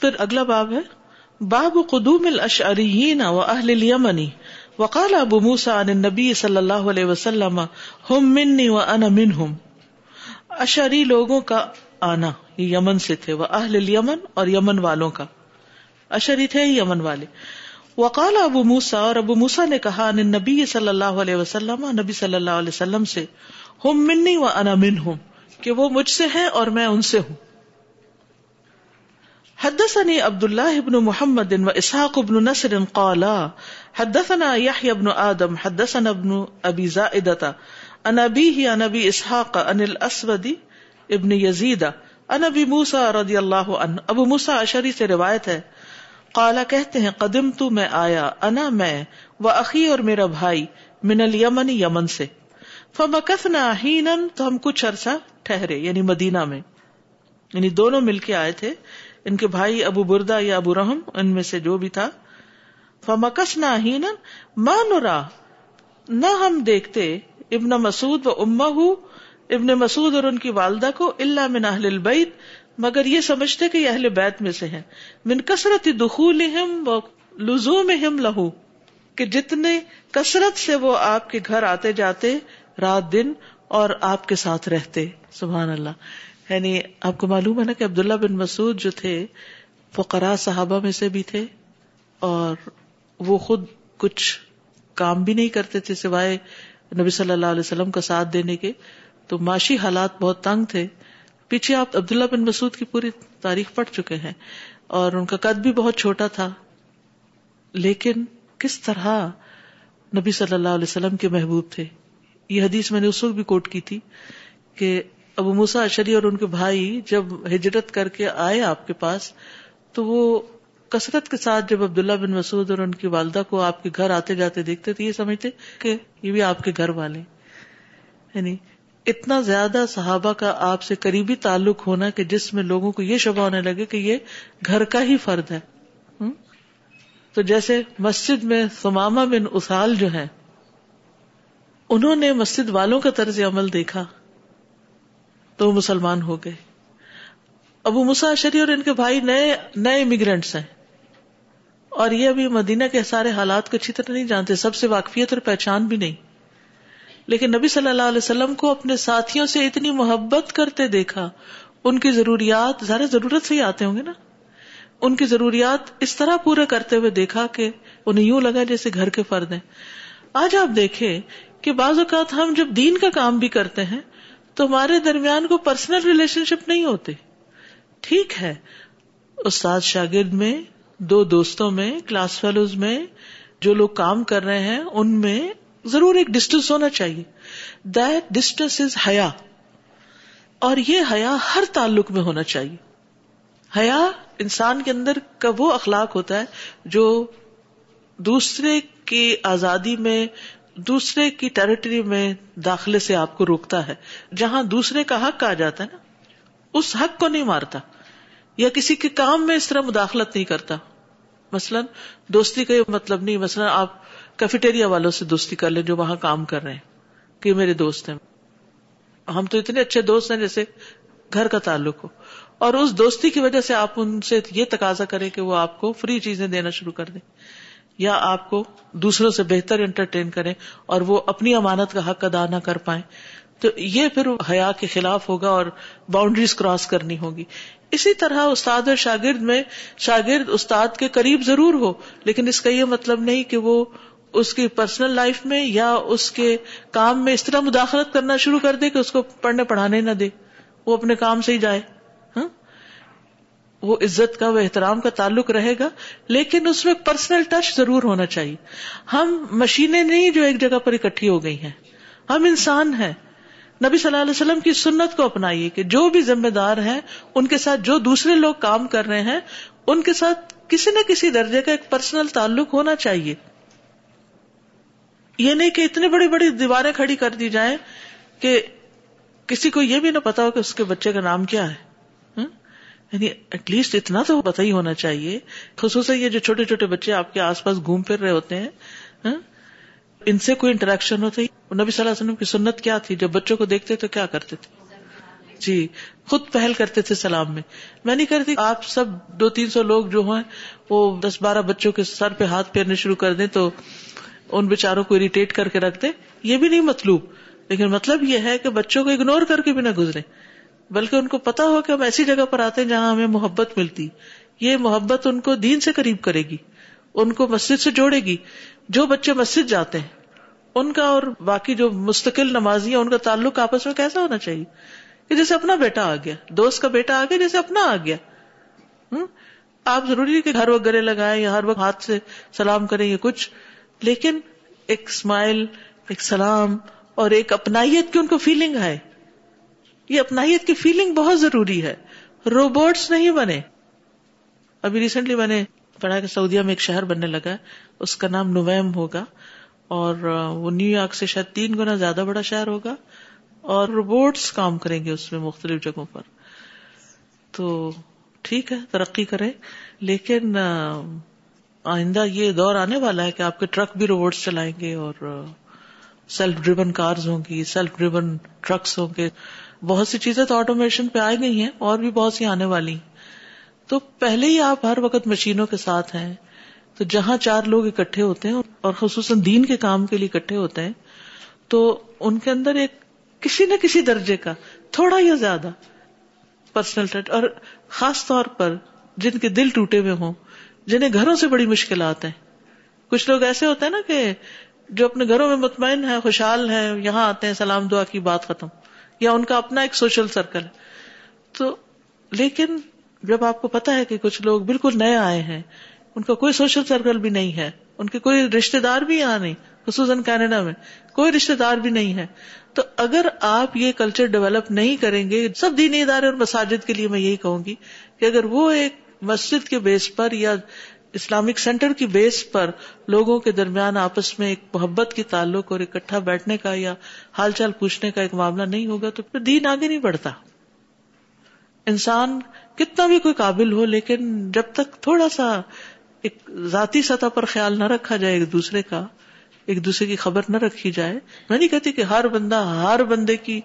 پھر اگلا باب ہے، باب قدوم الاشعریین و اہل الیمنی، وقال ابو موسیٰ عن النبی صلی اللہ علیہ وسلم، ہم منی و انا منہم. اشعری لوگوں کا آنا، یہ یمن سے تھے، وہ اہل الیمن اور یمن والوں کا۔ اشری تھے یمن والے۔ وقال ابو موسا اور ابو موسا نے کہا نبی صلی اللہ علیہ وسلم، نبی صلی اللہ علیہ وسلم سے، ہم منی و انا من ہوں کہ وہ مجھ سے ہیں اور میں ان سے ہوں۔ حدثني عبد الله بن محمد و اسحاق بن نصر قال، حدثنا يحيى بن آدم، حدثنا ابن ابي زائدة، عن ابيه عن ابي اسحاق عن الاسود ابن يزيد، عن ابي موسى رضي الله عنه. ابو موسى اشری سے روایت ہے قالا کہتے ہیں قدم تو میں آیا، انا میں و اخی اور میرا بھائی من الیمن یمن سے۔ فمکثنا حینا، تو ہم کچھ عرصہ ٹھہرے یعنی مدینہ میں۔ یعنی دونوں مل کے آئے تھے۔ ان کے بھائی ابو بردا یا ابو رحم، ان میں سے جو بھی تھا۔ فمکثنا حینا ما نرا۔ نہ ہم دیکھتے ابن مسعود و امہ ابن مسعود اور ان کی والدہ کو اللہ من اہل البیت، مگر یہ سمجھتے کہ یہ اہل بیت میں سے ہیں۔ من کثرت دخول لزوم لہو، کہ جتنے کثرت سے وہ آپ کے گھر آتے جاتے رات دن اور آپ کے ساتھ رہتے۔ سبحان اللہ۔ یعنی آپ کو معلوم ہے نا کہ عبداللہ بن مسعود جو تھے، فقراء صحابہ میں سے بھی تھے اور وہ خود کچھ کام بھی نہیں کرتے تھے سوائے نبی صلی اللہ علیہ وسلم کا ساتھ دینے کے۔ تو معاشی حالات بہت تنگ تھے۔ پیچھے آپ عبداللہ بن مسعود کی پوری تاریخ پڑھ چکے ہیں اور ان کا قد بھی بہت چھوٹا تھا۔ لیکن کس طرح نبی صلی اللہ علیہ وسلم کے محبوب تھے؟ یہ حدیث میں نے اس وقت بھی کوٹ کی تھی کہ ابو موسا اشری اور ان کے بھائی جب ہجرت کر کے آئے آپ کے پاس، تو وہ کثرت کے ساتھ جب عبداللہ بن مسعود اور ان کی والدہ کو آپ کے گھر آتے جاتے دیکھتے تھے یہ سمجھتے کہ یہ بھی آپ کے گھر والے یعنی اتنا زیادہ صحابہ کا آپ سے قریبی تعلق ہونا کہ جس میں لوگوں کو یہ شبہ ہونے لگے کہ یہ گھر کا ہی فرد ہے۔ تو جیسے مسجد میں سماما بن اسال جو ہے انہوں نے مسجد والوں کا طرز عمل دیکھا۔ تو وہ مسلمان ہو گئے۔ ابو مساشری اور ان کے بھائی نئے نئے امیگرینٹس ہیں۔ اور یہ ابھی مدینہ کے سارے حالات کو اچھی طرح نہیں جانتے، سب سے واقفیت اور پہچان بھی نہیں۔ لیکن نبی صلی اللہ علیہ وسلم کو اپنے ساتھیوں سے اتنی محبت کرتے دیکھا، ان کی ضروریات ذرا ضرورت سے ہی آتے ہوں گے نا۔ ان کی ضروریات اس طرح پورے کرتے ہوئے دیکھا کہ انہیں یوں لگا جیسے گھر کے فرد ہیں۔ آج آپ دیکھیں کہ بعض اوقات ہم جب دین کا کام بھی کرتے ہیں تو ہمارے درمیان کو پرسنل ریلیشن شپ نہیں ہوتے۔ ٹھیک ہے۔ استاد شاگرد میں، دو دوستوں میں کلاس فیلوز میں، جو لوگ کام کر رہے ہیں، ان میں ضرور ایک ڈسٹینس ہونا چاہیے۔ دیٹ ڈسٹینس از حیا۔ اور یہ حیا ہر تعلق میں ہونا چاہیے۔ حیا انسان کے اندر کا وہ اخلاق ہوتا ہے جو دوسرے کی آزادی میں دوسرے کی ٹریٹری میں داخلے سے آپ کو روکتا ہے۔ جہاں دوسرے کا حق آ جاتا ہے نا، اس حق کو نہیں مارتا۔ یا کسی کے کام میں اس طرح مداخلت نہیں کرتا۔ مثلاً دوستی کا یہ مطلب نہیں، مثلاً آپ کیفیٹیریا والوں سے دوستی کر لیں جو وہاں کام کر رہے ہیں، کہ میرے دوست ہیں۔ ہم تو اتنے اچھے دوست ہیں جیسے گھر کا تعلق ہو۔ اور اس دوستی کی وجہ سے آپ ان سے یہ تقاضا کریں کہ وہ آپ کو فری چیزیں دینا شروع کر دیں۔ یا آپ کو دوسروں سے بہتر انٹرٹین کریں اور وہ اپنی امانت کا حق ادا نہ کر پائیں۔ تو یہ پھر حیا کے خلاف ہوگا اور باؤنڈریز کراس کرنی ہوگی۔ اسی طرح استاد اور شاگرد میں شاگرد استاد کے قریب ضرور ہو، لیکن اس کا یہ مطلب نہیں کہ وہ اس کی پرسنل لائف میں یا اس کے کام میں اس طرح مداخلت کرنا شروع کر دے کہ اس کو پڑھنے پڑھانے نہ دے۔ وہ اپنے کام سے ہی جائے۔ وہ عزت کا وہ احترام کا تعلق رہے گا، لیکن اس میں پرسنل ٹچ ضرور ہونا چاہیے۔ ہم مشینیں نہیں جو ایک جگہ پر اکٹھی ہو گئی ہیں۔ ہم انسان ہیں۔ نبی صلی اللہ علیہ وسلم کی سنت کو اپنائیے کہ جو بھی ذمہ دار ہیں، ان کے ساتھ جو دوسرے لوگ کام کر رہے ہیں، ان کے ساتھ کسی نہ کسی درجے کا ایک پرسنل تعلق ہونا چاہیے۔ یہ نہیں کہ اتنی بڑی بڑی دیواریں کھڑی کر دی جائیں کہ کسی کو یہ بھی نہ پتا ہو کہ اس کے بچے کا نام کیا ہے۔ یعنی ایٹ لیسٹ اتنا تو پتا ہی ہونا چاہیے، خصوصاً یہ جو چھوٹے چھوٹے بچے آپ کے آس پاس گھوم پھر رہے ہوتے ہیں ہاں؟ ان سے کوئی انٹریکشن ہوتا نبی صلی اللہ علیہ وسلم کی سنت کیا تھی؟ جب بچوں کو دیکھتے تو کیا کرتے تھے؟ جی خود پہل کرتے تھے سلام میں۔ میں نہیں کرتی آپ سب دو تین سو لوگ جو ہیں، وہ دس بارہ بچوں کے سر پہ ہاتھ پھیرنے شروع کر دیں تو ان بےچاروں کو اریٹیٹ کر کے رکھ دیں۔ یہ بھی نہیں مطلوب، لیکن مطلب یہ ہے کہ بچوں کو اگنور کر کے بھی نہ گزرے بلکہ ان کو پتا ہو کہ ہم ایسی جگہ پر آتے ہیں جہاں ہمیں محبت ملتی۔ یہ محبت ان کو دین سے قریب کرے گی، ان کو مسجد سے جوڑے گی۔ جو بچے مسجد جاتے ہیں، ان کا اور باقی جو مستقل نمازی ہیں، ان کا تعلق آپس میں کیسا ہونا چاہیے؟ کہ جیسے اپنا بیٹا آ گیا، دوست کا بیٹا آ گیا، جیسے اپنا آ گیا۔ آپ ضروری کہ ہر وقت گلے لگائیں یا ہر وقت ہاتھ سے سلام کریں یا کچھ، لیکن ایک اسمائل ایک سلام اور ایک اپنائیت کی ان کو فیلنگ ہے۔ یہ اپنائیت کی فیلنگ بہت ضروری ہے۔ روبوٹس نہیں بنے۔ ابھی ریسنٹلی میں نے پڑھا کہ سعودیہ میں ایک شہر بننے لگا اس کا نام نویم ہوگا۔ اور وہ نیو یارک سے شاید تین گنا زیادہ بڑا شہر ہوگا۔ اور روبوٹس کام کریں گے اس میں مختلف جگہوں پر۔ تو ٹھیک ہے، ترقی کرے لیکن آئندہ یہ دور آنے والا ہے کہ آپ کے ٹرک بھی روبوٹس چلائیں گے اور سیلف ڈریون کارز ہوں گی سیلف ڈریون ٹرکس ہوں گے۔ بہت سی چیزیں تو آٹومیشن پہ آئی گئی ہیں، اور بھی بہت سی آنے والی تو پہلے ہی آپ ہر وقت مشینوں کے ساتھ ہیں۔ تو جہاں چار لوگ اکٹھے ہوتے ہیں، اور خصوصاً دین کے کام کے لیے اکٹھے ہوتے ہیں، تو ان کے اندر ایک کسی نہ کسی درجے کا، تھوڑا یا زیادہ پرسنل ٹچ اور خاص طور پر جن کے دل ٹوٹے ہوئے ہوں، جنہیں گھروں سے بڑی مشکلات ہیں۔ کچھ لوگ ایسے ہوتے ہیں نا کہ جو اپنے گھروں میں مطمئن ہے خوشحال ہے یہاں آتے ہیں، سلام دعا کی بات ختم۔ یا ان کا اپنا ایک سوشل سرکل ہے۔ تو لیکن جب آپ کو پتا ہے کہ کچھ لوگ بالکل نئے آئے ہیں، ان کا کوئی سوشل سرکل بھی نہیں ہے، ان کے کوئی رشتے دار بھی یہاں نہیں، خصوصاً کینیڈا میں، کوئی رشتے دار بھی نہیں ہے۔ تو اگر آپ یہ کلچر ڈیولپ نہیں کریں گے، سب دینی ادارے اور مساجد کے لیے میں یہی کہوں گی کہ اگر وہ ایک مسجد کے بیس پر یا اسلامک سینٹر کی بیس پر لوگوں کے درمیان آپس میں ایک محبت کی تعلق اور اکٹھا بیٹھنے کا یا حال چال پوچھنے کا ایک معاملہ نہیں ہوگا تو پھر دین آگے نہیں بڑھتا۔ انسان کتنا بھی کوئی قابل ہو لیکن جب تک تھوڑا سا ایک ذاتی سطح پر خیال نہ رکھا جائے ایک دوسرے کا، ایک دوسرے کی خبر نہ رکھی جائے، میں نہیں کہتی کہ ہر بندہ ہر بندے کی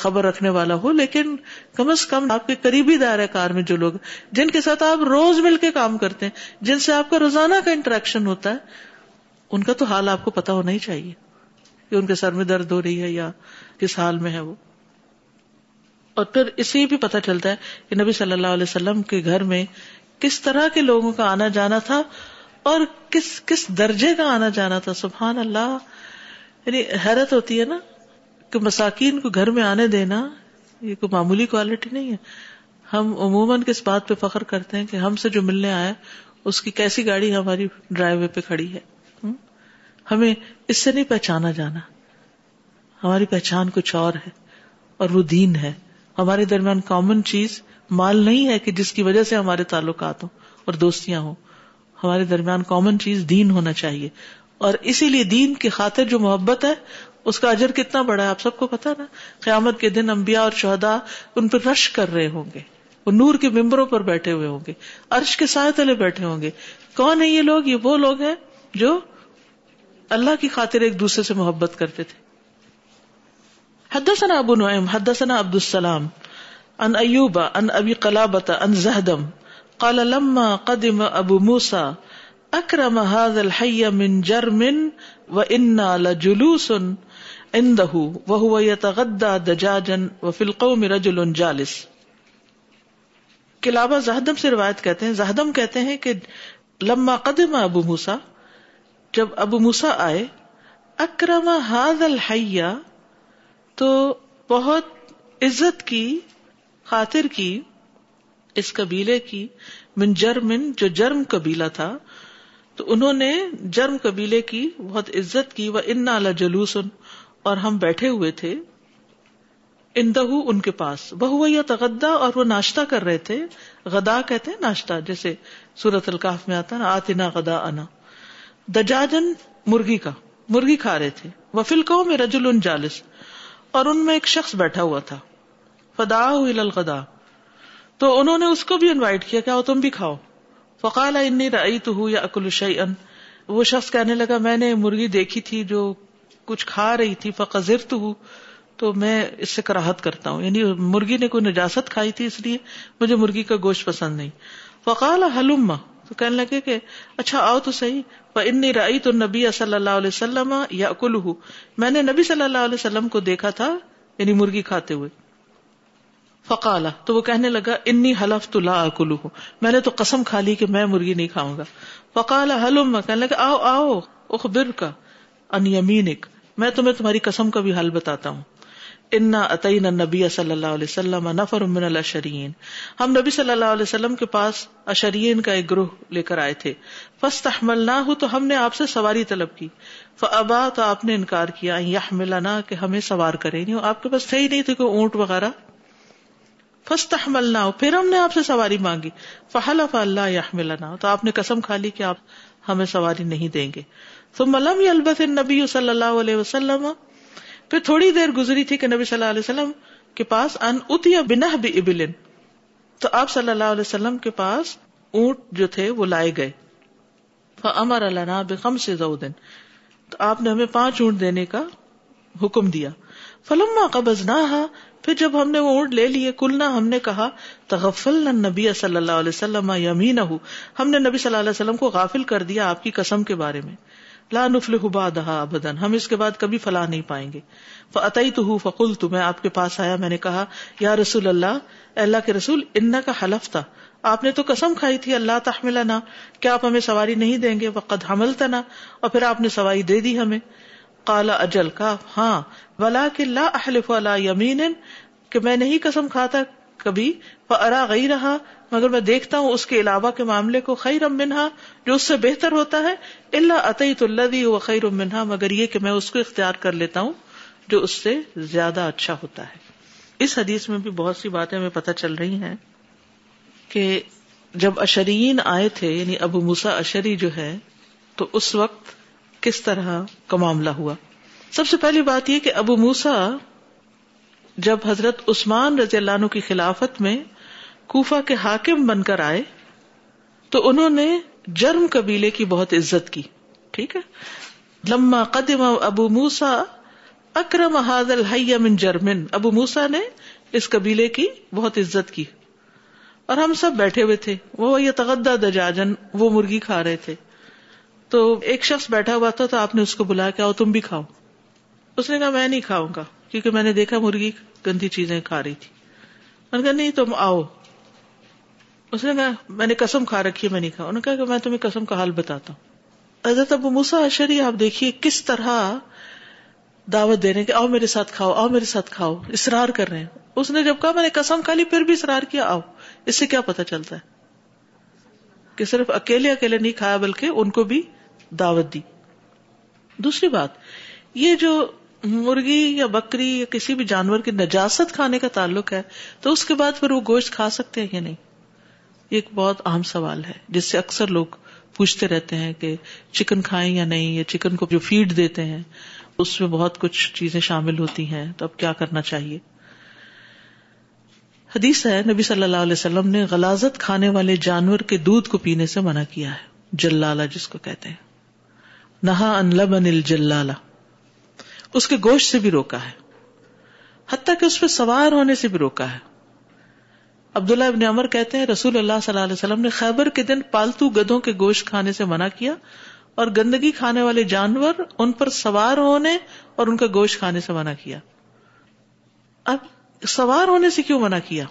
خبر رکھنے والا ہو، لیکن کم از کم آپ کے قریبی دائرہ کار میں جو لوگ، جن کے ساتھ آپ روز مل کے کام کرتے ہیں، جن سے آپ کا روزانہ کا انٹریکشن ہوتا ہے، ان کا تو حال آپ کو پتا ہونا ہی چاہیے کہ ان کے سر میں درد ہو رہی ہے یا کس حال میں ہے وہ۔ اور پھر اسے بھی پتا چلتا ہے کہ نبی صلی اللہ علیہ وسلم کے گھر میں کس طرح کے لوگوں کا آنا جانا تھا اور کس کس درجے کا آنا جانا تھا، سبحان اللہ۔ یعنی حیرت ہوتی ہے نا کہ مساکین کو گھر میں آنے دینا یہ کوئی معمولی کوالٹی نہیں ہے۔ ہم عموماً کس بات پہ فخر کرتے ہیں کہ ہم سے جو ملنے آیا اس کی کیسی گاڑی ہماری ڈرائیو وے پہ کھڑی ہے؟ ہمیں اس سے نہیں پہچانا جانا۔ ہماری پہچان کچھ اور ہے اور وہ دین ہے۔ ہمارے درمیان کامن چیز، مال نہیں ہے کہ جس کی وجہ سے ہمارے تعلقات ہوں اور دوستیاں ہوں۔ ہمارے درمیان کامن چیز دین ہونا چاہیے۔ اور اسی لیے دین کی خاطر جو محبت ہے اس کا اجر کتنا بڑا ہے؟ آپ سب کو پتا نا؟ قیامت کے دن انبیاء اور شہدا ان پہ رش کر رہے ہوں گے۔ وہ نور کے ممبروں پر بیٹھے ہوئے ہوں گے۔ عرش کے سائے تلے بیٹھے ہوں گے۔ کون ہے یہ لوگ؟ یہ وہ لوگ ہیں جو اللہ کی خاطر ایک دوسرے سے محبت کرتے تھے۔ حدثنا ابو نعیم، حدثنا عبد السلام ان ایوب ان ابی قلابت ان زہدم۔ قال، لما قدم ابو موسى اکرم هذا الحي من جرم وانا لجلوس عنده وهو يتغدى دجاجا وفي القوم رجل جالس۔ کلابہ زہدم سے روایت کہتے ہیں، زہدم کہتے ہیں کہ لما قدم ابو موسا جب ابو موسا آئے، اکرم هذا الحي تو بہت عزت کی، خاطر کی، اس قبیلے کی، من جرمن، جو جرم قبیلہ تھا، تو انہوں نے جرم قبیلے کی بہت عزت کی وہ ان جلوس اور ہم بیٹھے ہوئے تھے اندہ ان کے پاس۔ بہو یا تغدا اور وہ ناشتہ کر رہے تھے۔ غدا کہتے ہیں ناشتہ، جیسے سورت القاف میں آتا نا، آتنا غدا انا دجاجن مرغی کا، مرغی کھا رہے تھے۔ وہ فلکوں میں رجل ان جالس۔ اور ان میں ایک شخص بیٹھا ہوا تھا۔ فدا الغدا تو انہوں نے اس کو بھی انوائٹ کیا کہ تم بھی کھاؤ۔ فقال انی رأیتہ یا اکل شیئن وہ شخص کہنے لگا، میں نے مرغی دیکھی تھی جو کچھ کھا رہی تھی فقزرت ہوں تو میں اس سے کراہت کرتا ہوں۔ یعنی مرغی نے کوئی نجاست کھائی تھی اس لیے مجھے مرغی کا گوشت پسند نہیں۔ فقال حلما، تو کہنے لگے کہ اچھا آؤ تو صحیح۔ انی رائی تو نبی صلی اللہ علیہ وسلم یا کل میں نے نبی صلی اللہ علیہ وسلم کو دیکھا تھا یعنی مرغی کھاتے ہوئے۔ فقالا، تو وہ کہنے لگا انی حلف تو لا اکلو میں نے تو قسم کھا لی کہ میں مرغی نہیں کھاؤں گا۔ فقال حلم کہنے لگا آؤ آؤ اخبر کا ان یمینک۔ میں تمہیں تمہاری قسم کا بھی حل بتاتا ہوں۔ انا عطین نبی صلی اللہ علیہ وسلم نفر من الشرین ہم نبی صلی اللہ علیہ وسلم کے پاس اشرین کا ایک گروہ لے کر آئے تھے۔ فسٹ احمل نہ ہو تو ہم نے آپ سے سواری طلب کی۔ فبا تو آپ نے انکار کیا یہ ملا کہ ہمیں سوار کرے نہیں یعنی آپ کے پاس صحیح نہیں، تھے کوئی اونٹ وغیرہ۔ فسٹ احمل نہ ہو پھر ہم نے آپ سے سواری مانگی۔ فہل اللہ یہ ملنا تو آپ نے قسم کھا لی کہ آپ ہمیں سواری نہیں دیں گے۔ تو ملم البت نبی صلی اللہ علیہ وسلم. پھر تھوڑی دیر گزری تھی کہ نبی صلی اللہ علیہ وسلم کے پاس، ان اتیا بنا بھی ابلن. تو آپ صلی اللہ علیہ وسلم کے پاس اونٹ جو تھے وہ لائے گئے. امر اللہ بخم سے تو آپ نے ہمیں پانچ اونٹ دینے کا حکم دیا. فلما قبض نہ پھر جب ہم نے وہ اونٹ لے لیے کلنا ہم نے کہا تغفل نبی صلی اللہ علیہ وسلم یمین ہم نے نبی صلی اللہ علیہ وسلم کو غافل کر دیا آپ کی قسم کے بارے میں. لا نفل بعدها ابدا، ہم اس کے بعد کبھی فلاح نہیں پائیں گے۔ عطی تو ہوں فاتیتہ فقلت، میں آپ کے پاس آیا، میں نے کہا، یا رسول اللہ اللہ کے رسول ان کا حلف تھا آپ نے تو قسم کھائی تھی، اللہ تحمل تحملنا، کیا آپ ہمیں سواری نہیں دیں گے؟ وقد حملتنا، اور پھر آپ نے سواری دے دی ہمیں۔ قال اجل کا ہاں ولا کہ لا احلف ولا یمین کہ میں نہیں قسم کھاتا کبھی ارا گئی رہا مگر میں دیکھتا ہوں اس کے علاوہ کے معاملے کو خیر منہا جو اس سے بہتر ہوتا ہے اللہ عطیت اللہ و خیر منہا مگر یہ کہ میں اس کو اختیار کر لیتا ہوں، جو اس سے زیادہ اچھا ہوتا ہے۔ اس حدیث میں بھی بہت سی باتیں ہمیں پتہ چل رہی ہیں کہ جب اشرین آئے تھے یعنی ابو موسا اشری جو ہے، تو اس وقت کس طرح کا معاملہ ہوا؟ سب سے پہلی بات یہ کہ ابو موسا جب حضرت عثمان رضی اللہ عنہ کی خلافت میں کوفہ کے حاکم بن کر آئے، تو انہوں نے جرم قبیلے کی بہت عزت کی، ٹھیک ہے؟ لما قدم ابو موسا اکرم حاضل من جرمن، ابو موسا نے اس قبیلے کی بہت عزت کی۔ اور ہم سب بیٹھے ہوئے تھے، وہ یہ تغدہ دجاجن، وہ مرغی کھا رہے تھے۔ تو ایک شخص بیٹھا ہوا تھا، تو آپ نے اس کو بلایا کہ آؤ تم بھی کھاؤ۔ اس نے کہا، میں نہیں کھاؤں گا، کیونکہ میں نے دیکھا مرغی گندی چیزیں کھا رہی تھی۔ میں نے کہا، نہیں تم آؤ۔ اس نے کہا، میں نے قسم کھا رکھی ہے، میں نہیں کھا۔ انہوں نے کہا کہ، میں تمہیں قسم کا حال بتاتا ہوں۔ حضرت ابو موسا اشری آپ دیکھیے کس طرح دعوت دے رہے کہ آؤ میرے ساتھ کھاؤ، آؤ میرے ساتھ کھاؤ، اصرار کر رہے ہیں۔ اس نے جب کہا، میں نے قسم کھا لی، پھر بھی اصرار کیا، آؤ۔ اس سے کیا پتا چلتا ہے کہ صرف اکیلے اکیلے نہیں کھایا بلکہ ان کو بھی دعوت دی۔ دوسری بات، یہ جو مرغی یا بکری یا کسی بھی جانور کی نجاست کھانے کا تعلق ہے تو اس کے بعد پھر وہ گوشت کھا سکتے ہیں یا نہیں؟ یہ ایک بہت اہم سوال ہے، جس سے اکثر لوگ پوچھتے رہتے ہیں کہ چکن کھائیں یا نہیں یا چکن کو جو فیڈ دیتے ہیں، اس میں بہت کچھ چیزیں شامل ہوتی ہیں، تو اب کیا کرنا چاہیے؟ حدیث ہے، نبی صلی اللہ علیہ وسلم نے غلازت کھانے والے جانور کے دودھ کو پینے سے منع کیا ہے، جلالہ جس کو کہتے ہیں۔ نہا ان لبن الجلالہ۔ اس کے گوشت سے بھی روکا ہے۔ حتیٰ کہ اس پہ سوار ہونے سے بھی روکا ہے۔ عبداللہ ابن عمر کہتے ہیں، رسول اللہ صلی اللہ علیہ وسلم نے خیبر کے دن پالتو گدوں کے گوشت کھانے سے منع کیا اور گندگی کھانے والے جانور ان پر سوار ہونے اور ان کا گوشت کھانے سے منع کیا۔ اب سوار ہونے سے کیوں منع کیا؟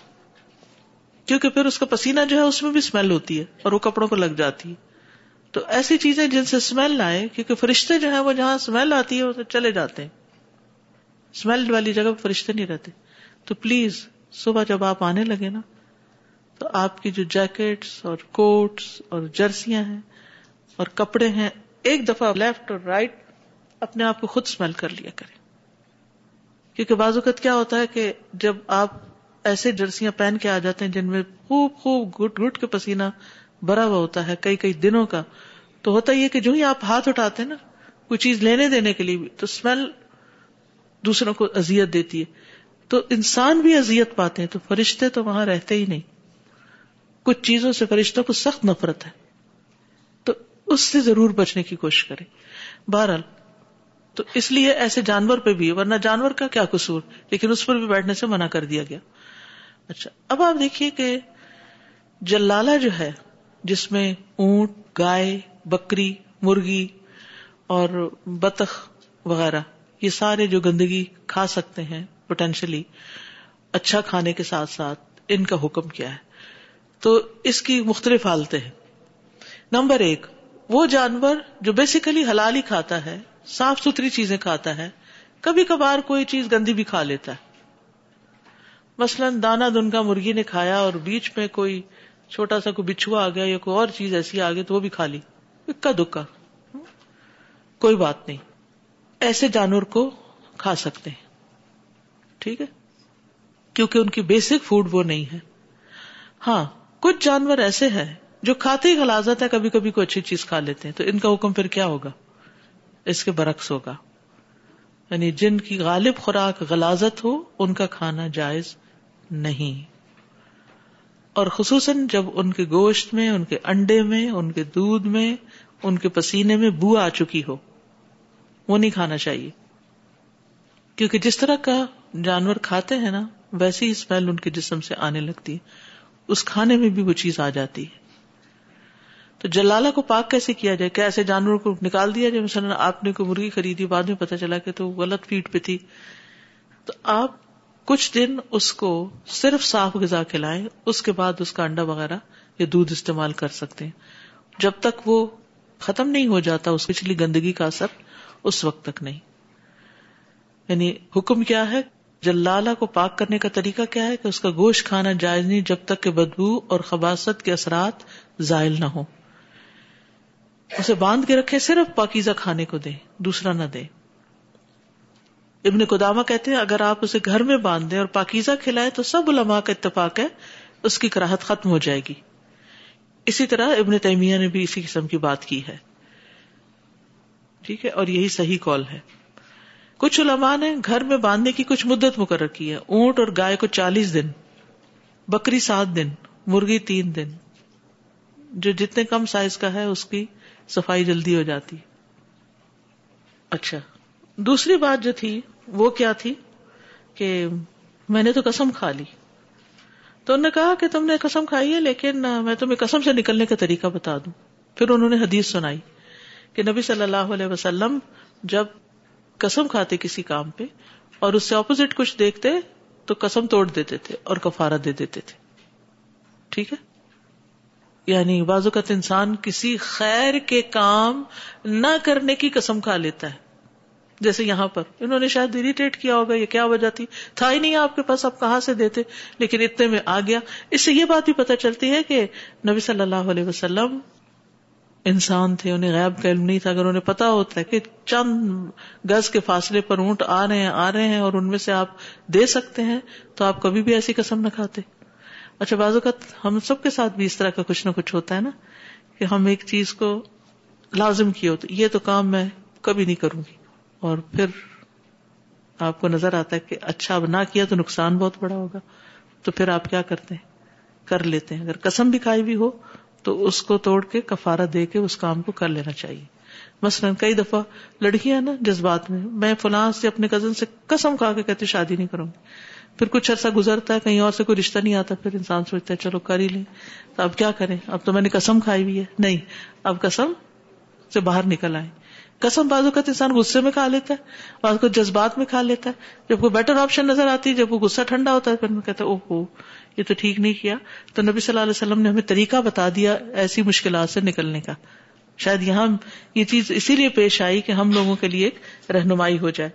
کیونکہ پھر اس کا پسینہ جو ہے اس میں بھی اسمیل ہوتی ہے اور وہ کپڑوں کو لگ جاتی ہے۔ تو ایسی چیزیں جن سے اسمیل نہ آئے، کیونکہ فرشتے جو ہیں وہ جہاں اسمیل آتی ہے، وہ چلے جاتے ہیں۔ اسمیل والی جگہ پہ فرشتے نہیں رہتے۔ تو پلیز صبح جب آپ آنے لگے نا، تو آپ کی جو جیکٹس اور کوٹس اور جرسیاں ہیں اور کپڑے ہیں، ایک دفعہ لیفٹ اور رائٹ اپنے آپ کو خود اسمیل کر لیا کریں۔ کیونکہ بعض اوقات کیا ہوتا ہے کہ جب آپ ایسے جرسیاں پہن کے آ جاتے ہیں جن میں خوب خوب گٹ گٹ کے پسینہ بھرا ہوا ہوتا ہے، کئی کئی دنوں کا۔ تو ہوتا یہ کہ جو ہی آپ ہاتھ اٹھاتے ہیں نا، کوئی چیز لینے دینے کے لیے بھی، تو اسمیل دوسروں کو ازیت دیتی ہے۔ تو انسان بھی ازیت پاتے ہیں، تو فرشتے تو وہاں رہتے ہی نہیں۔ کچھ چیزوں سے فرشتوں کو سخت نفرت ہے۔ تو اس سے ضرور بچنے کی کوشش کرے بہرحال، تو اس لیے ایسے جانور پہ بھی، ورنہ جانور کا کیا قصور؟ لیکن اس پر بھی بیٹھنے سے منع کر دیا گیا۔ اچھا اب آپ دیکھیے کہ جلالہ جو ہے جس میں اونٹ، گائے، بکری، مرغی اور بطخ وغیرہ، یہ سارے جو گندگی کھا سکتے ہیں پوٹینشلی اچھا کھانے کے ساتھ ساتھ ان کا حکم کیا ہے۔ تو اس کی مختلف حالتیں ہیں۔ نمبر ایک، وہ جانور جو بیسیکلی حلال ہی کھاتا ہے، صاف ستھری چیزیں کھاتا ہے، کبھی کبھار کوئی چیز گندی بھی کھا لیتا ہے۔ مثلاً دانا دن کا مرغی نے کھایا اور بیچ میں کوئی چھوٹا سا کوئی بچھوا آ گیا یا کوئی اور چیز ایسی آ گئی تو وہ بھی کھا لی۔ اکا دکا۔ کوئی بات نہیں۔ ایسے جانور کو کھا سکتے ہیں۔ ٹھیک ہے؟ کیونکہ ان کی بیسک فوڈ وہ نہیں ہے۔ ہاں کچھ جانور ایسے ہیں جو کھاتے ہی غلازت ہے کبھی کبھی کوئی اچھی چیز کھا لیتے ہیں۔ تو ان کا حکم پھر کیا ہوگا؟ اس کے برعکس ہوگا۔ یعنی جن کی غالب خوراک غلازت ہو، ان کا کھانا جائز نہیں۔ اور خصوصاً جب ان کے گوشت میں، ان کے انڈے میں، ان کے دودھ میں، ان کے پسینے میں بو آ چکی ہو، وہ نہیں کھانا چاہیے۔ کیونکہ جس طرح کا جانور کھاتے ہیں نا، ویسی ہی اسمیل ان کے جسم سے آنے لگتی ہے۔ اس کھانے میں بھی وہ چیز آ جاتی ہے۔ تو جلالہ کو پاک کیسے کیا جائے؟ کیا ایسے جانور کو نکال دیا جائے؟ مثلاً آپ نے کوئی مرغی خریدی، بعد میں پتا چلا کہ تو غلط فیڈ پہ تھی۔ تو آپ کچھ دن اس کو صرف صاف غذا کھلائیں، اس کے بعد اس کا انڈا وغیرہ یا دودھ استعمال کر سکتے ہیں۔ جب تک وہ ختم نہیں ہو جاتا، اس پچھلی گندگی کا اثر اس وقت تک نہیں۔ یعنی حکم کیا ہے؟ جلالہ کو پاک کرنے کا طریقہ کیا ہے کہ اس کا گوشت کھانا جائز نہیں جب تک کہ بدبو اور خباست کے اثرات زائل نہ ہو اسے باندھ کے رکھے، صرف پاکیزہ کھانے کو دے دوسرا نہ دے ابن قدامہ کہتے ہیں، اگر آپ اسے گھر میں باندھ دیں اور پاکیزہ کھلائے تو سب علماء کا اتفاق ہے، اس کی کراہت ختم ہو جائے گی۔ اسی طرح ابن تیمیہ نے بھی اسی قسم کی بات کی ہے۔ ٹھیک ہے، اور یہی صحیح کال ہے۔ کچھ علماء نے گھر میں باندھنے کی کچھ مدت مقرر کی ہے۔ اونٹ اور گائے کو چالیس دن، بکری سات دن، مرغی تین دن۔ جو جتنے کم سائز کا ہے، اس کی صفائی جلدی ہو جاتی۔ اچھا۔ دوسری بات جو تھی وہ کیا تھی کہ میں نے تو قسم کھا لی۔ تو انہوں نے کہا کہ تم نے قسم کھائی ہے لیکن میں تمہیں قسم سے نکلنے کا طریقہ بتا دوں۔ پھر انہوں نے حدیث سنائی کہ نبی صلی اللہ علیہ وسلم جب قسم کھاتے کسی کام پہ اور اس سے اپوزٹ کچھ دیکھتے تو قسم توڑ دیتے تھے اور کفارہ دے دیتے تھے۔ ٹھیک ہے؟ یعنی بازوقت انسان کسی خیر کے کام نہ کرنے کی قسم کھا لیتا ہے۔ جیسے یہاں پر۔ انہوں نے شاید اریٹیٹ کیا ہوگا، یہ کیا وجہ تھی؟ تھا ہی نہیں آپ کے پاس، آپ کہاں سے دیتے؟ لیکن اتنے میں آ گیا۔ اس سے یہ بات بھی پتہ چلتی ہے کہ نبی صلی اللہ علیہ وسلم انسان تھے، انہیں غیب کا علم نہیں تھا۔ اگر انہیں پتا ہوتا ہے کہ چند گز کے فاصلے پر اونٹ آ رہے ہیں، آ رہے ہیں اور ان میں سے آپ دے سکتے ہیں، تو آپ کبھی بھی ایسی قسم نہ کھاتے۔ اچھا بعض اوقات ہم سب کے ساتھ بھی اس طرح کا کچھ نہ کچھ ہوتا ہے نا، کہ ہم ایک چیز کو لازم کیے ہوتے۔ یہ تو کام میں کبھی نہیں کروں گی۔ اور پھر آپ کو نظر آتا ہے کہ اچھا اب نہ کیا تو نقصان بہت بڑا ہوگا۔ تو پھر آپ کیا کرتے ہیں؟ کر لیتے ہیں۔ اگر قسم بھی کھائی بھی ہو تو اس کو توڑ کے کفارہ دے کے اس کام کو کر لینا چاہیے۔ مثلاً کئی دفعہ لڑکیاں نا جذبات میں میں فلاں سے اپنے کزن سے قسم کھا کے کہتے شادی نہیں کروں گی۔ پھر کچھ عرصہ گزرتا ہے، کہیں اور سے کوئی رشتہ نہیں آتا، پھر انسان سوچتا ہے، چلو کر ہی لیں۔ تو اب کیا کریں؟ اب تو میں نے قسم کھائی ہوئی ہے۔ نہیں، اب قسم سے باہر نکل آئے قسم بازو کا انسان غصے میں کھا لیتا ہے، بعض کو جذبات میں کھا لیتا ہے۔ جب کوئی بیٹر آپشن نظر آتی ہے جب وہ غصہ ٹھنڈا ہوتا ہے، پھر میں کہتا او یہ تو ٹھیک نہیں کیا۔ تو نبی صلی اللہ علیہ وسلم نے ہمیں طریقہ بتا دیا ایسی مشکلات سے نکلنے کا۔ شاید یہاں یہ چیز اسی لیے پیش آئی کہ ہم لوگوں کے لیے ایک رہنمائی ہو جائے۔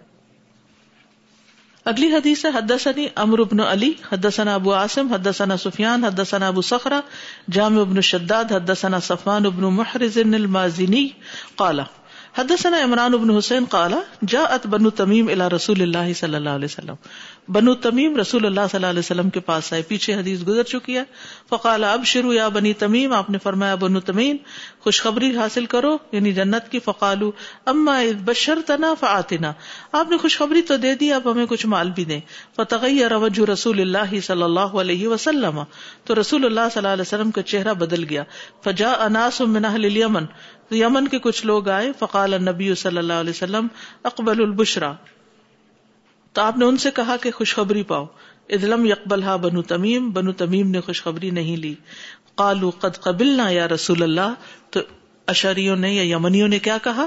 اگلی حدیث ہے، حدثنی امر ابن علی، حدثنا ابو عاصم، حدثنا سفیان، حدثنا ابو صخرہ، جامع ابن شداد، حدثنا صفان ابن محرز المازنی۔ قال حدثنا عمران ابن حسین قال، جاءت بنو تمیم الى رسول اللہ صلی اللہ علیہ وسلم. بنو تمیم رسول اللہ صلی اللہ علیہ وسلم کے پاس آئے، پیچھے حدیث گزر چکی ہے۔ فقال اب شروع یا بنی تمیم، آپ نے فرمایا، بنو تمیم، خوشخبری حاصل کرو یعنی جنت کی۔ فقالو اما بشر تنا فعتنا آپ نے خوشخبری تو دے دی، اب ہمیں کچھ مال بھی دیں۔ فتغیر وجہ رسول اللہ صلی اللہ علیہ وسلم۔ تو رسول اللہ صلی اللہ علیہ وسلم کا چہرہ بدل گیا۔ فجا اناس من اہل الیمن یمن کے کچھ لوگ آئے، فقال النبی صلی اللہ علیہ وسلم، اقبل البشرا۔ تو آپ نے ان سے کہا کہ خوشخبری پاؤ۔ ادلم یکبل ہا بنو تمیم بنو تمیم نے خوشخبری نہیں لی۔ قالو قد قبل نہ یا رسول اللہ۔ تو اشریوں نے یا یمنیوں نے کیا کہا؟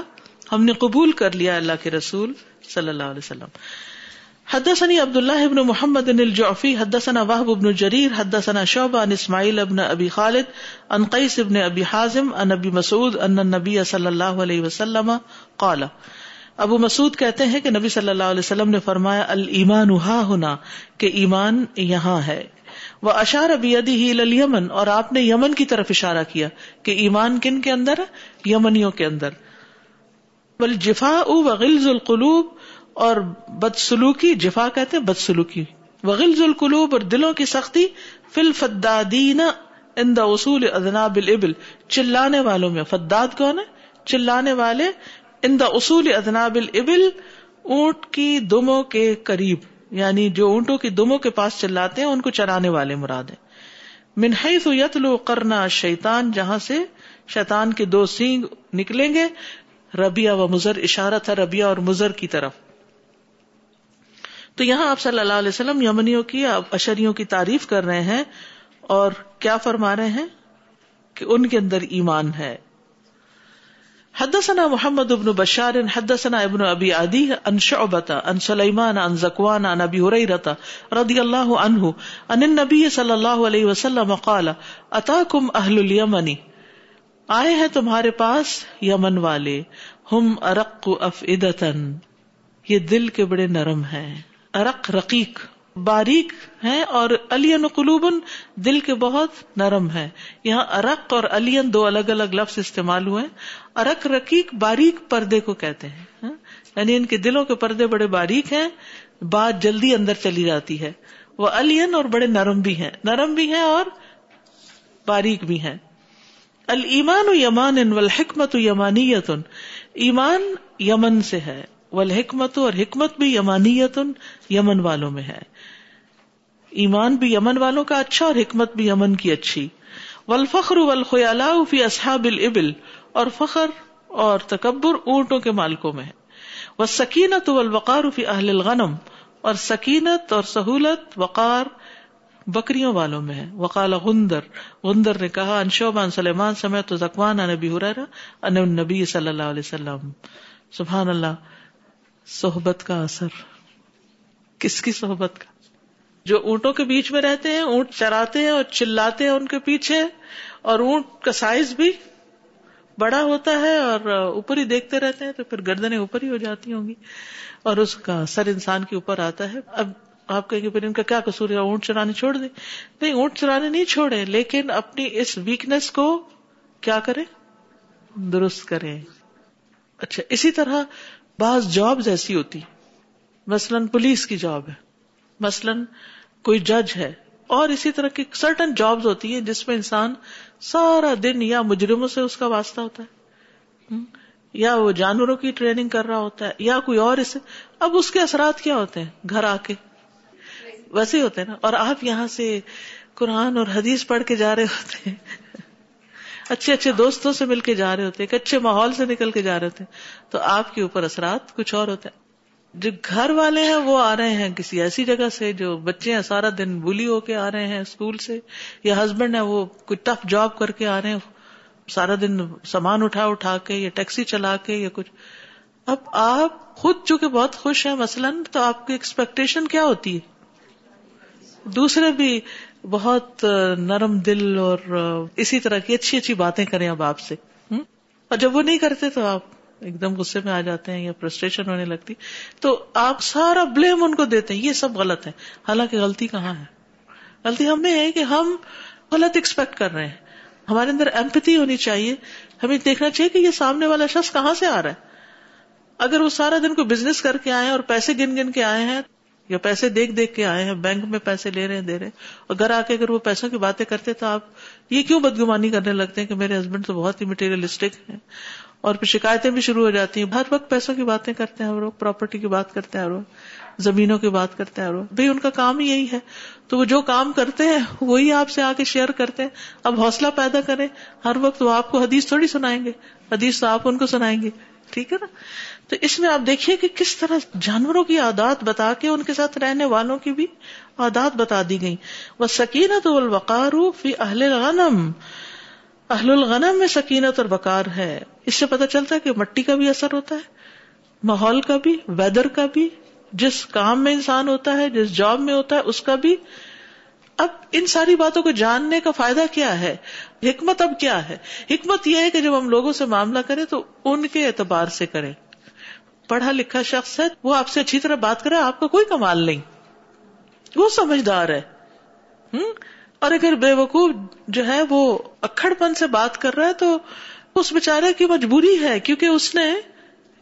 ہم نے قبول کر لیا اللہ کے رسول صلی اللہ علیہ وسلم۔ حدثني عبد الله بن محمد الجعفي، حدثنا وهب بن جرير، حدثنا شعبة عن اسماعيل بن ابي خالد، عن قيس بن ابي حازم، عن ابي مسعود ان النبي صلى الله عليه وسلم قال، ابو مسعود کہتے ہیں کہ نبی صلی اللہ علیہ وسلم نے فرمایا المان ہا ہونا کہ ایمان یہاں ہے۔ وہ اشار ابی ہی یمن اور آپ نے یمن کی طرف اشارہ کیا، کہ ایمان کن کے اندر؟ یمنیوں کے اندر۔ بل جفا وغلز القلوب اور بدسلوکی، جفا کہتے ہیں بدسلوکی۔ وغلز القلوب، اور دلوں کی سختی۔ فل فدادین ان دا اصول ادناب الابل چلانے والوں میں۔ فداد کون ہے؟ چلانے والے ان دا اصول ادناب الابل اونٹ کی دموں کے قریب۔ یعنی جو اونٹوں کی دموں کے پاس چلاتے ہیں، ان کو چرانے والے مراد ہیں۔ منہی یتلو کرنا شیتان جہاں سے شیطان کے دو سینگ نکلیں گے۔ ربیا و مزر اشارہ تھا ربیا اور مزر کی طرف۔ تو یہاں آپ صلی اللہ علیہ وسلم یمنیوں کی اشریوں کی تعریف کر رہے ہیں اور کیا فرما رہے ہیں کہ ان کے اندر ایمان ہے۔ حدثنا محمد ابن بشار، حدثنا ابن ابی عدی ان شعبت ان سلیمان ان زکوان ان ابی حریرت رضی اللہ عنہ ان النبی صلی اللہ علیہ وسلم قال، اتاکم اہل الیمنی آئے ہیں تمہارے پاس یمن والے، ہم ارق افئدتن یہ دل کے بڑے نرم ہیں۔ ارق رقیق، باریک ہیں اور الین قلوبن دل کے بہت نرم ہے۔ یہاں ارق اور الین دو الگ الگ لفظ استعمال ہوئے ارق رقیق باریک پردے کو کہتے ہیں ہاں؟ یعنی ان کے دلوں کے پردے بڑے باریک ہیں، بات جلدی اندر چلی جاتی ہے۔ وہ الین اور بڑے نرم بھی ہیں۔ نرم بھی ہیں اور باریک بھی ہیں۔ المان و یمان ان والحکمت یمانیت ایمان یمن سے ہے۔ والحکمت اور حکمت بھی یمانیت یمن والوں میں ہے۔ ایمان بھی یمن والوں کا اچھا اور حکمت بھی یمن کی اچھی۔ والفخر والخیالا فی اصحاب الابل، اور فخر اور تکبر اونٹوں کے مالکوں میں ہے۔ وہ سکینت والوقار فی اہل الغنم، اور سکینت اور سہولت وقار بکریوں والوں میں ہے۔ وقال غندر غندر نے کہا انشوبان سلیمان سمیت زکوان نبی حرارا ان نبی صلی اللہ علیہ وسلم۔ سبحان اللہ۔ صحبت کا اثر۔ کس کی صحبت کا؟ جو اونٹوں کے بیچ میں رہتے ہیں، اونٹ چراتے ہیں اور چلاتے ہیں ان کے پیچھے، اور اونٹ کا سائز بھی بڑا ہوتا ہے اور اوپر ہی دیکھتے رہتے ہیں تو پھر گردنیں اوپر ہی ہو جاتی ہوں گی۔ اور اس کا سر انسان کے اوپر آتا ہے۔ اب آپ کہیں گے، پھر ان کا کیا قصور ہے؟ اونٹ چرانے چھوڑ دیں۔ نہیں، اونٹ چرانے نہیں چھوڑے لیکن اپنی اس ویکنیس کو کیا کرے درست کرے اچھا اسی طرح بعض جابز ایسی ہوتی مثلاً پولیس کی جاب ہے، مثلاً کوئی جج ہے، اور اسی طرح کی سرٹن جابز ہوتی ہیں جس میں انسان سارا دن یا مجرموں سے اس کا واسطہ ہوتا ہے۔ یا وہ جانوروں کی ٹریننگ کر رہا ہوتا ہے، یا کوئی اور اسے اب اس کے اثرات کیا ہوتے ہیں؟ گھر آ کے۔ ویسے ہوتے ہیں نا۔ اور آپ یہاں سے قرآن اور حدیث پڑھ کے جا رہے ہوتے ہیں۔ اچھے اچھے دوستوں سے مل کے جا رہے ہوتے ہیں، ایک اچھے ماحول سے نکل کے جا رہے ہوتے ہیں، تو آپ کے اوپر اثرات کچھ اور ہوتے ہیں۔ جو گھر والے ہیں، وہ آ رہے ہیں کسی ایسی جگہ سے جو بچے ہیں، سارا دن بلی ہو کے آ رہے ہیں اسکول سے، یا ہسبینڈ ہے وہ کوئی ٹف جاب کر کے آ رہے ہیں، سارا دن سامان اٹھا اٹھا کے، یا ٹیکسی چلا کے، یا کچھ۔ اب آپ خود چونکہ بہت خوش ہیں، مثلاً تو آپ کی ایکسپیکٹیشن کیا ہوتی ہے؟ دوسرے بھی بہت نرم دل اور اسی طرح کی اچھی اچھی باتیں کریں اب آپ سے اور جب وہ نہیں کرتے تو آپ ایک دم غصے میں آ جاتے ہیں یا فرسٹریشن ہونے لگتی۔ تو آپ سارا بلیم ان کو دیتے ہیں، یہ سب غلط ہے حالانکہ غلطی کہاں ہے؟ غلطی ہم میں ہے کہ ہم غلط ایکسپیکٹ کر رہے ہیں۔ ہمارے اندر ایمپتی ہونی چاہیے۔ ہمیں دیکھنا چاہیے کہ یہ سامنے والا شخص کہاں سے آ رہا ہے۔ اگر وہ سارا دن کوئی بزنس کر کے آئے اور پیسے گن گن کے آئے ہیں یا پیسے دیکھ دیکھ کے آئے ہیں، بینک میں پیسے لے رہے ہیں، دے رہے ہیں۔ اور گھر آ کے اگر وہ پیسوں کی باتیں کرتے تو آپ یہ کیوں بدگمانی کرنے لگتے ہیں کہ میرے ہسبینڈ تو بہت ہی مٹیریلسٹک ہیں؟ اور پھر شکایتیں بھی شروع ہو جاتی ہیں۔ ہر وقت پیسوں کی باتیں کرتے ہیں اور پراپرٹی کی بات کرتے ہیں اور زمینوں کی بات کرتے ہیں اور بھائی، ان کا کام ہی یہی ہے۔ تو وہ جو کام کرتے ہیں، وہی آپ سے آ کے شیئر کرتے ہیں۔ اب حوصلہ پیدا کریں۔ ہر وقت وہ آپ کو حدیث تھوڑی سنائیں گے۔ حدیث تو آپ ان کو سنائیں گے۔ ٹھیک ہے نا؟ تو اس میں آپ دیکھیے کہ کس طرح جانوروں کی عادات بتا کے ان کے ساتھ رہنے والوں کی بھی عادات بتا دی گئی وہ سکینت الوقار فی اہل الغنم۔ اہل الغنم میں سکینت اور وقار ہے۔ اس سے پتہ چلتا ہے کہ مٹی کا بھی اثر ہوتا ہے، ماحول کا بھی ویدر کا بھی، جس کام میں انسان ہوتا ہے، جس جاب میں ہوتا ہے، اس کا بھی۔ اب ان ساری باتوں کو جاننے کا فائدہ کیا ہے؟ حکمت اب کیا ہے؟ حکمت یہ ہے کہ جب ہم لوگوں سے معاملہ کریں تو ان کے اعتبار سے کریں۔ پڑھا لکھا شخص ہے، وہ آپ سے اچھی طرح بات کرے، آپ کا کوئی کمال نہیں۔ وہ سمجھدار ہے۔ ہوں اور اگر بے وقوف جو ہے، وہ اکڑ پن سے بات کر رہا ہے، تو اس بےچارے کی مجبوری ہے، کیونکہ اس نے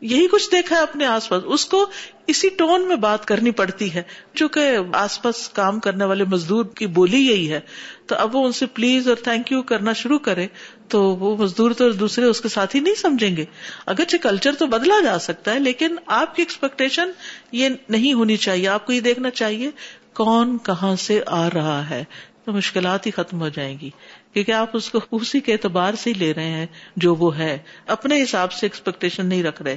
یہی کچھ دیکھا ہے اپنے آس پاس۔ اس کو اسی ٹون میں بات کرنی پڑتی ہے، چونکہ آس پاس کام کرنے والے مزدور کی بولی یہی ہے۔ تو اب وہ ان سے پلیز اور تھینک یو کرنا شروع کرے تو وہ مزدور تو دوسرے اس کے ساتھ ہی نہیں سمجھیں گے۔ اگرچہ کلچر تو بدلا جا سکتا ہے، لیکن آپ کی ایکسپیکٹیشن یہ نہیں ہونی چاہیے۔ آپ کو یہ دیکھنا چاہیے، کون کہاں سے آ رہا ہے؟ تو مشکلات ہی ختم ہو جائیں گی۔ کیونکہ آپ اس کو اسی کے اعتبار سے لے رہے ہیں جو وہ ہے۔ اپنے حساب سے ایکسپیکٹیشن نہیں رکھ رہے۔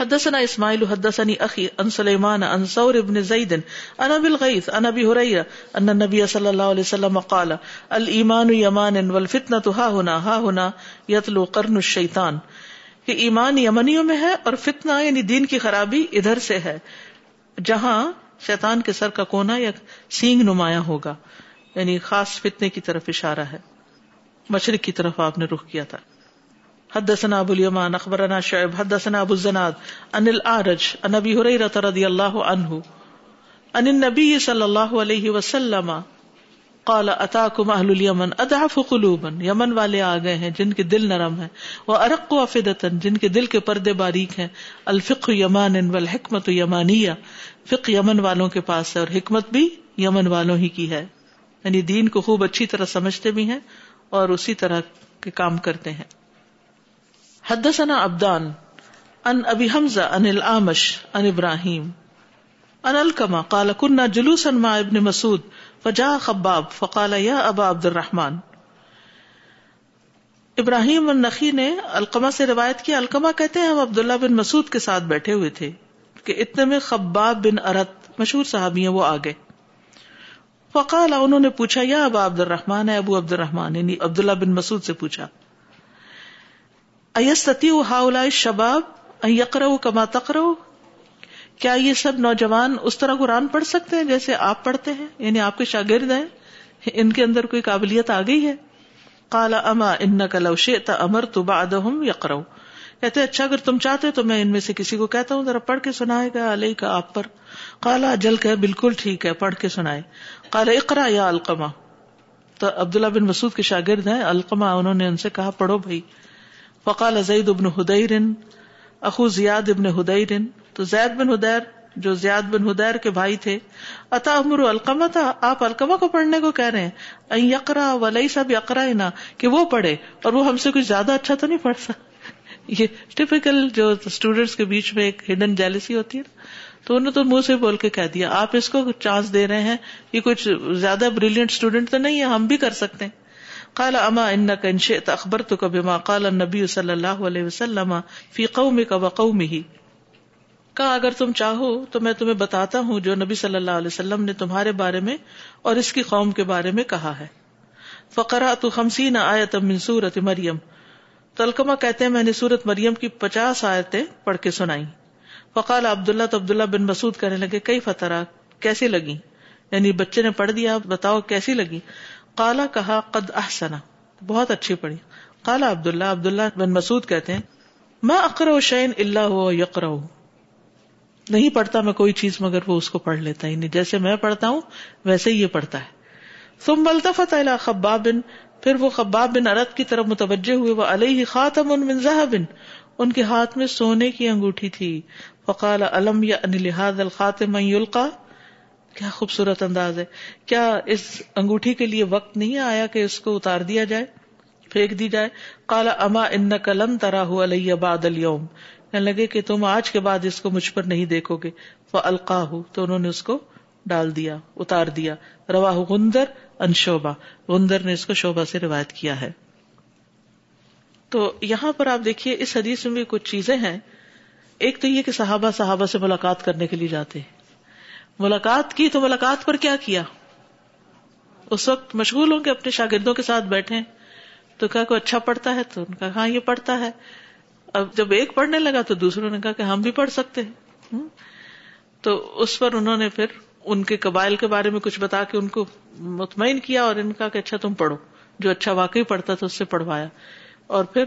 حدثنا اسماعیل حدثني اخي ان سليمان ان ثور ابن زيد انا بالغيث انا ابي هريره ان النبي صلى الله عليه وسلم قال الايمان يمان والفتنه ها هنا ها هنا يتلو قرن الشيطان کہ ایمان یمنیوں میں ہے اور فتنہ یعنی دین کی خرابی ادھر سے ہے، جہاں شیطان کے سر کا کونا یا سینگ نمایاں ہوگا یعنی خاص فتنے کی طرف اشارہ ہے، مشرق کی طرف آپ نے رخ کیا تھا۔ حدثنا ابو اليمان، اخبرنا شعيب، حدثنا ابو الزناد، عن الاعرج عن ابي هريره رضي الله عنه، عن النبي صلى الله عليه وسلم، قال اتاكم اهل اليمن اضعف قلوبا، یمن والے آ گئے ہیں، جن کے دل نرم ہیں وہ ارق افدتا جن کے دل کے پردے باریک ہیں، الفقه یمان والحکمت یمانیہ فقہ یمن والوں کے پاس ہے، اور حکمت بھی یمن والوں ہی کی ہے۔ یعنی دین کو خوب اچھی طرح سمجھتے بھی ہیں، اور اسی طرح کے کام کرتے ہیں۔ حدثنا ابدان ان ابی حمزہ ان الامش ان ابراہیم۔ ان الکما قال كنا جلوسا مع ابن مسعود، فجاء خباب، فقال، یا ابا عبد الرحمن ابراہیم النخی نے القما سے روایت کی القما کہتے ہیں ہم عبداللہ بن مسعود کے ساتھ بیٹھے ہوئے تھے، کہ اتنے میں خباب بن ارت، مشہور صحابی ہیں، وہ آگے فقال، انہوں نے پوچھا، یا ابا عبد الرحمان ہے ابو عبد الرحمان یعنی عبداللہ بن مسعود سے پوچھا۔ ایستی ہاؤ شباب یقرو کما تقرو کیا یہ سب نوجوان اس طرح قرآن پڑھ سکتے ہیں جیسے آپ پڑھتے ہیں؟ یعنی آپ کے شاگرد ہیں، ان کے اندر کوئی قابلیت آ گئی ہے؟ کالا اما ان کا لوشے امر تو باد یقرو کہتے اچھا اگر تم چاہتے تو میں ان میں سے کسی کو کہتا ہوں، ذرا پڑھ کے سنائے گا علیہ کا آپ پر۔ کالا جل کہ بالکل ٹھیک ہے، پڑھ کے سنائے۔ کالا اقرا یا القما تو عبداللہ بن مسعود کے شاگرد ہیں القما انہوں نے ان سے کہا، پڑھو بھائی۔ فقال زید ابن ہدیر اخو زیاد ابن ہدیر تو زید بن ہدیر جو زیاد بن ہدیر کے بھائی تھے، اتا امر القما تھا، آپ القما کو پڑھنے کو کہہ رہے ہیں۔ یقرا ولی سب یقرا نہ کہ وہ پڑھے، اور وہ ہم سے کچھ زیادہ اچھا تو نہیں پڑھ سکتا یہ ٹیپیکل جو اسٹوڈینٹس کے بیچ میں ایک ہڈن جیلسی ہوتی ہے تو انہوں نے تو منہ سے بول کے کہہ دیا، آپ اس کو چانس دے رہے ہیں، یہ کچھ زیادہ بریلینٹ اسٹوڈینٹ تو نہیں ہے، ہم بھی کر سکتے ہیں۔ قال اما انك ان شئت اخبرتك بما قال النبي صلی اللہ علیہ وسلم فی قومك وقومه. کہا، اگر تم چاہو تو میں تمہیں بتاتا ہوں جو نبی صلی اللہ علیہ وسلم نے تمہارے بارے میں اور اس کی قوم کے بارے میں کہا ہے۔ فقرا تو خمسین آیت من سورت مریم۔ تلکما کہتے ہیں، میں نے سورت مریم کی پچاس آیتیں پڑھ کے سنائی۔ فقال عبداللہ تو عبداللہ بن مسعود کہنے لگے کئی فترا کیسی لگی یعنی بچے نے پڑھ دیا، بتاؤ کیسی لگی کالا کہا، قد احسنا بہت اچھی پڑھی. کالا عبد اللہ عبد اللہ بن مسعود کہتے ہیں میں اکر شعین اللہ ہو یقر نہیں پڑھتا میں کوئی چیز مگر وہ اس کو پڑھ لیتا ہی یعنی نہیں جیسے میں پڑھتا ہوں، ویسے ہی یہ پڑھتا ہے۔ تم بلطفت خباب بن پھر وہ خباب بن ارد کی طرف متوجہ ہوئے وہ علیہ خاتم ان منظہ بن ان کے ہاتھ میں سونے کی انگوٹھی تھی۔ فقال علم یا انلحاد الخاتم یلقا؟ کیا خوبصورت انداز ہے۔ کیا اس انگوٹھی کے لیے وقت نہیں آیا کہ اس کو اتار دیا جائے، پھینک دی جائے؟ کالا اما ان کلن ترا ہوا لئی باد الوم لگے کہ تم آج کے بعد اس کو مجھ پر نہیں دیکھو گے۔ وہ القا ہو تو انہوں نے اس کو ڈال دیا، اتار دیا۔ روا گندر ان شوبا گندر نے اس کو شوبا سے روایت کیا ہے۔ تو یہاں پر آپ دیکھیے، اس حدیث میں بھی کچھ چیزیں ہیں۔ ایک تو یہ کہ صحابہ صحابہ سے ملاقات کرنے کے لیے جاتے ہیں۔ ملاقات کی تو ملاقات پر کیا کیا؟ اس وقت مشغول ہوں کہ اپنے شاگردوں کے ساتھ بیٹھے تو کہا کوئی اچھا پڑھتا ہے تو ان کا ہاں یہ پڑھتا ہے۔ اب جب ایک پڑھنے لگا تو دوسروں نے کہا کہ ہم بھی پڑھ سکتے ہیں۔ تو اس پر انہوں نے پھر ان کے قبائل کے بارے میں کچھ بتا کے ان کو مطمئن کیا اور ان کا کہ اچھا تم پڑھو۔ جو اچھا واقعی پڑھتا تھا اس سے پڑھوایا۔ اور پھر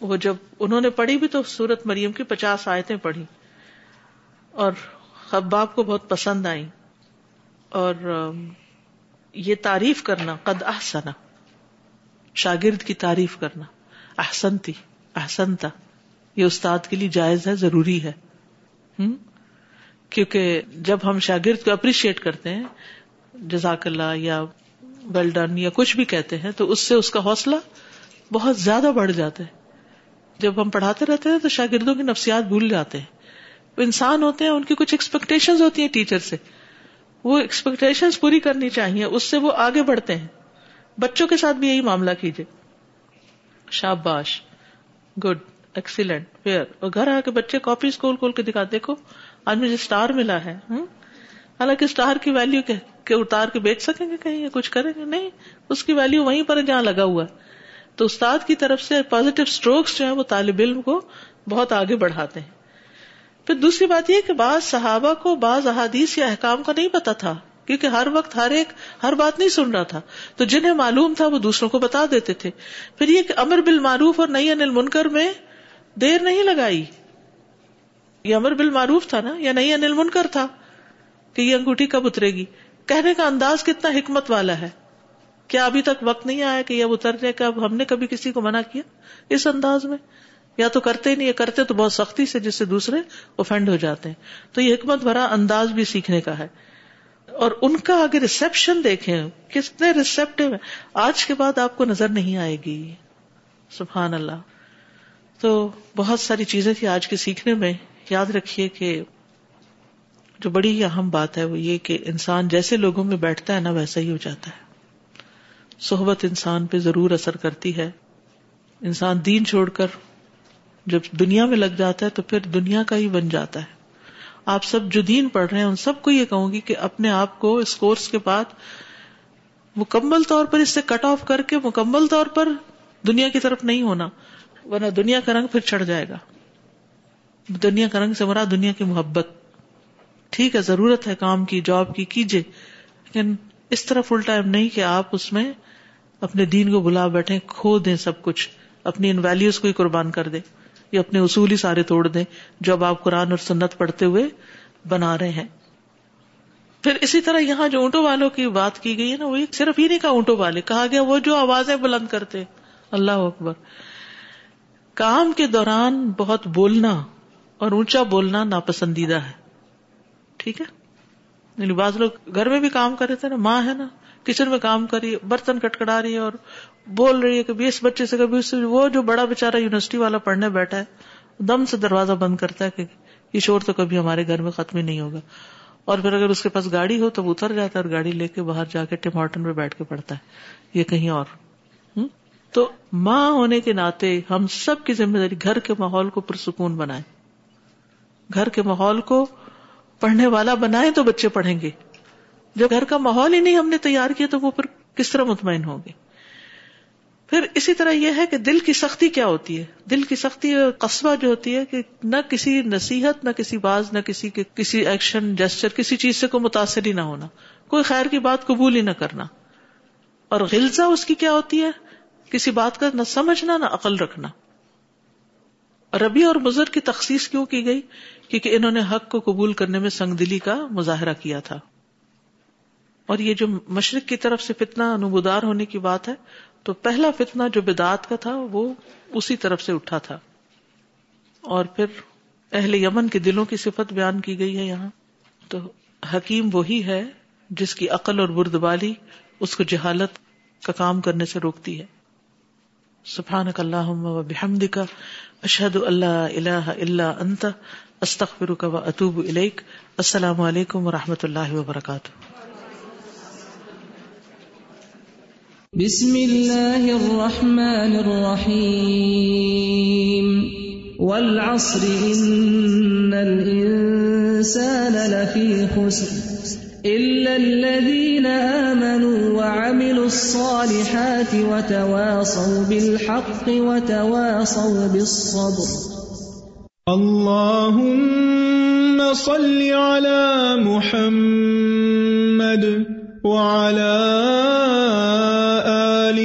وہ جب انہوں نے پڑھی بھی تو سورت مریم کی پچاس آیتیں پڑھی۔ اور خباب کو بہت پسند آئی اور یہ تعریف کرنا، قد احسنا شاگرد کی تعریف کرنا احسن تھی احسن تھا یہ استاد کے لیے جائز ہے، ضروری ہے کیونکہ جب ہم شاگرد کو اپریشیٹ کرتے ہیں، جزاک اللہ یا ویل ڈن یا کچھ بھی کہتے ہیں، تو اس سے اس کا حوصلہ بہت زیادہ بڑھ جاتا ہے۔ جب ہم پڑھاتے رہتے ہیں تو شاگردوں کی نفسیات بھول جاتے ہیں۔ انسان ہوتے ہیں، ان کی کچھ ایکسپیکٹیشن ہوتی ہیں ٹیچر سے۔ وہ ایکسپیکٹیشن پوری کرنی چاہیے، اس سے وہ آگے بڑھتے ہیں۔ بچوں کے ساتھ بھی یہی معاملہ کیجیے۔ شاباش۔ گڈ ایکسیلنٹ فیئر اور گھر آ کے بچے کاپی اسکول کھول کے دکھا، دیکھو، آج مجھے اسٹار ملا ہے۔ حالانکہ اسٹار کی ویلو کہ اتار کے بیچ سکیں گے کہیں یا کچھ کریں گے؟ نہیں، اس کی ویلو وہیں پر جہاں لگا ہوا ہے۔ تو استاد کی طرف سے پازیٹو اسٹروکس جو ہے وہ طالب علم کو بہت آگے بڑھاتے ہیں۔ پھر دوسری بات یہ کہ بعض صحابہ کو بعض احادیث یا احکام کا نہیں پتا تھا، کیونکہ ہر وقت ہر ایک ہر بات نہیں سن رہا تھا۔ تو جنہیں معلوم تھا وہ دوسروں کو بتا دیتے تھے۔ پھر یہ کہ امر بال معروف اور نئی انل منکر میں دیر نہیں لگائی۔ یہ امر بال معروف تھا نا، یا نئی انل منکر تھا کہ یہ انگوٹھی کب اترے گی؟ کہنے کا انداز کتنا حکمت والا ہے۔ کیا ابھی تک وقت نہیں آیا کہ اب اتر جائے؟ کہ اب ہم نے کبھی کسی کو منع کیا اس انداز میں؟ یا تو کرتے نہیں کرتے تو بہت سختی سے جس سے دوسرے اوفینڈ ہو جاتے ہیں۔ تو یہ حکمت بھرا انداز بھی سیکھنے کا ہے۔ اور ان کا اگر ریسپشن دیکھیں، کتنے ریسپٹو ہیں۔ آج کے بعد آپ کو نظر نہیں آئے گی۔ سبحان اللہ۔ تو بہت ساری چیزیں تھی آج کے سیکھنے میں۔ یاد رکھیے کہ جو بڑی اہم بات ہے وہ یہ کہ انسان جیسے لوگوں میں بیٹھتا ہے نا، ویسا ہی ہو جاتا ہے۔ صحبت انسان پہ ضرور اثر کرتی ہے۔ انسان دین چھوڑ کر جب دنیا میں لگ جاتا ہے تو پھر دنیا کا ہی بن جاتا ہے۔ آپ سب جو دین پڑھ رہے ہیں، ان سب کو یہ کہوں گی کہ اپنے آپ کو اس کورس کے بعد مکمل طور پر اس سے کٹ آف کر کے مکمل طور پر دنیا کی طرف نہیں ہونا، ورنہ دنیا کا رنگ پھر چڑھ جائے گا۔ دنیا کا رنگ سے مرا دنیا کی محبت۔ ٹھیک ہے، ضرورت ہے کام کی، جاب کی، کیجیے، لیکن اس طرح فل ٹائم نہیں کہ آپ اس میں اپنے دین کو بلا بیٹھے، کھو دیں سب کچھ، اپنی ان ویلوز کو ہی قربان کر دیں۔ یا اپنے اصول ہی سارے توڑ دیں جو آپ قرآن اور سنت پڑھتے ہوئے بنا رہے ہیں۔ پھر اسی طرح یہاں جو اونٹوں والوں کی بات کی گئی ہے نا، وہ صرف ہی نہیں کہا اونٹوں والے، کہا گیا وہ جو آوازیں بلند کرتے۔ اللہ اکبر۔ کام کے دوران بہت بولنا اور اونچا بولنا ناپسندیدہ ہے۔ ٹھیک ہے؟ یعنی بعض لوگ گھر میں بھی کام کر رہے تھے نا، ماں ہے نا، کچن میں کام کری برتن کٹکڑا رہی ہے اور بول رہی ہے کہ اس بچے سے کبھی اس وہ جو بڑا بےچارا یونیورسٹی والا پڑھنے بیٹھا ہے، دم سے دروازہ بند کرتا ہے کہ یہ شور تو کبھی ہمارے گھر میں ختم ہی نہیں ہوگا۔ اور پھر اگر اس کے پاس گاڑی ہو تو وہ اتر جاتا ہے اور گاڑی لے کے باہر جا کے ٹماٹن پہ بیٹھ کے پڑھتا ہے۔ یہ کہیں اور۔ تو ماں ہونے کے ناطے ہم سب کی ذمہ داری گھر کے ماحول کو پرسکون بنائے گھر کے ماحول کو پڑھنے والا بنائے تو بچے پڑھیں گے۔ جب گھر کا ماحول ہی نہیں ہم نے تیار کیا تو وہ پھر کس طرح مطمئن ہوگے پھر اسی طرح یہ ہے کہ دل کی سختی کیا ہوتی ہے؟ دل کی سختی قصبہ جو ہوتی ہے کہ نہ کسی نصیحت، نہ کسی باز، نہ کسی کے کسی ایکشن جسچر کسی چیز سے کوئی متاثر ہی نہ ہونا۔ کوئی خیر کی بات قبول ہی نہ کرنا۔ اور غلزہ اس کی کیا ہوتی ہے؟ کسی بات کا نہ سمجھنا، نہ عقل رکھنا۔ ربی اور مضر کی تخصیص کیوں کی گئی؟ کیونکہ انہوں نے حق کو قبول کرنے میں سنگ دلی کا مظاہرہ کیا تھا۔ اور یہ جو مشرق کی طرف سے فتنہ نمودار ہونے کی بات ہے تو پہلا فتنہ جو بدعت کا تھا وہ اسی طرف سے اٹھا تھا۔ اور پھر اہل یمن کے دلوں کی صفت بیان کی گئی ہے یہاں۔ تو حکیم وہی ہے جس کی عقل اور بردبالی اس کو جہالت کا کام کرنے سے روکتی ہے۔ سبحان کا اشہد اللہ اللہ اللہ انت استخر و اطوب الیک۔ السلام علیکم و رحمۃ اللہ وبرکاتہ۔ بسم اللہ الرحمن الرحیم. والعصر ان الانسان لفی خسر. الا الذين امنوا وعملوا الصالحات وتواصوا بالحق وتواصوا بالصبر. اللهم صل على محمد وعلى آل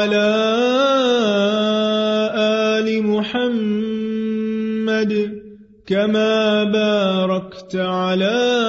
وعلى آل محمد كما باركت على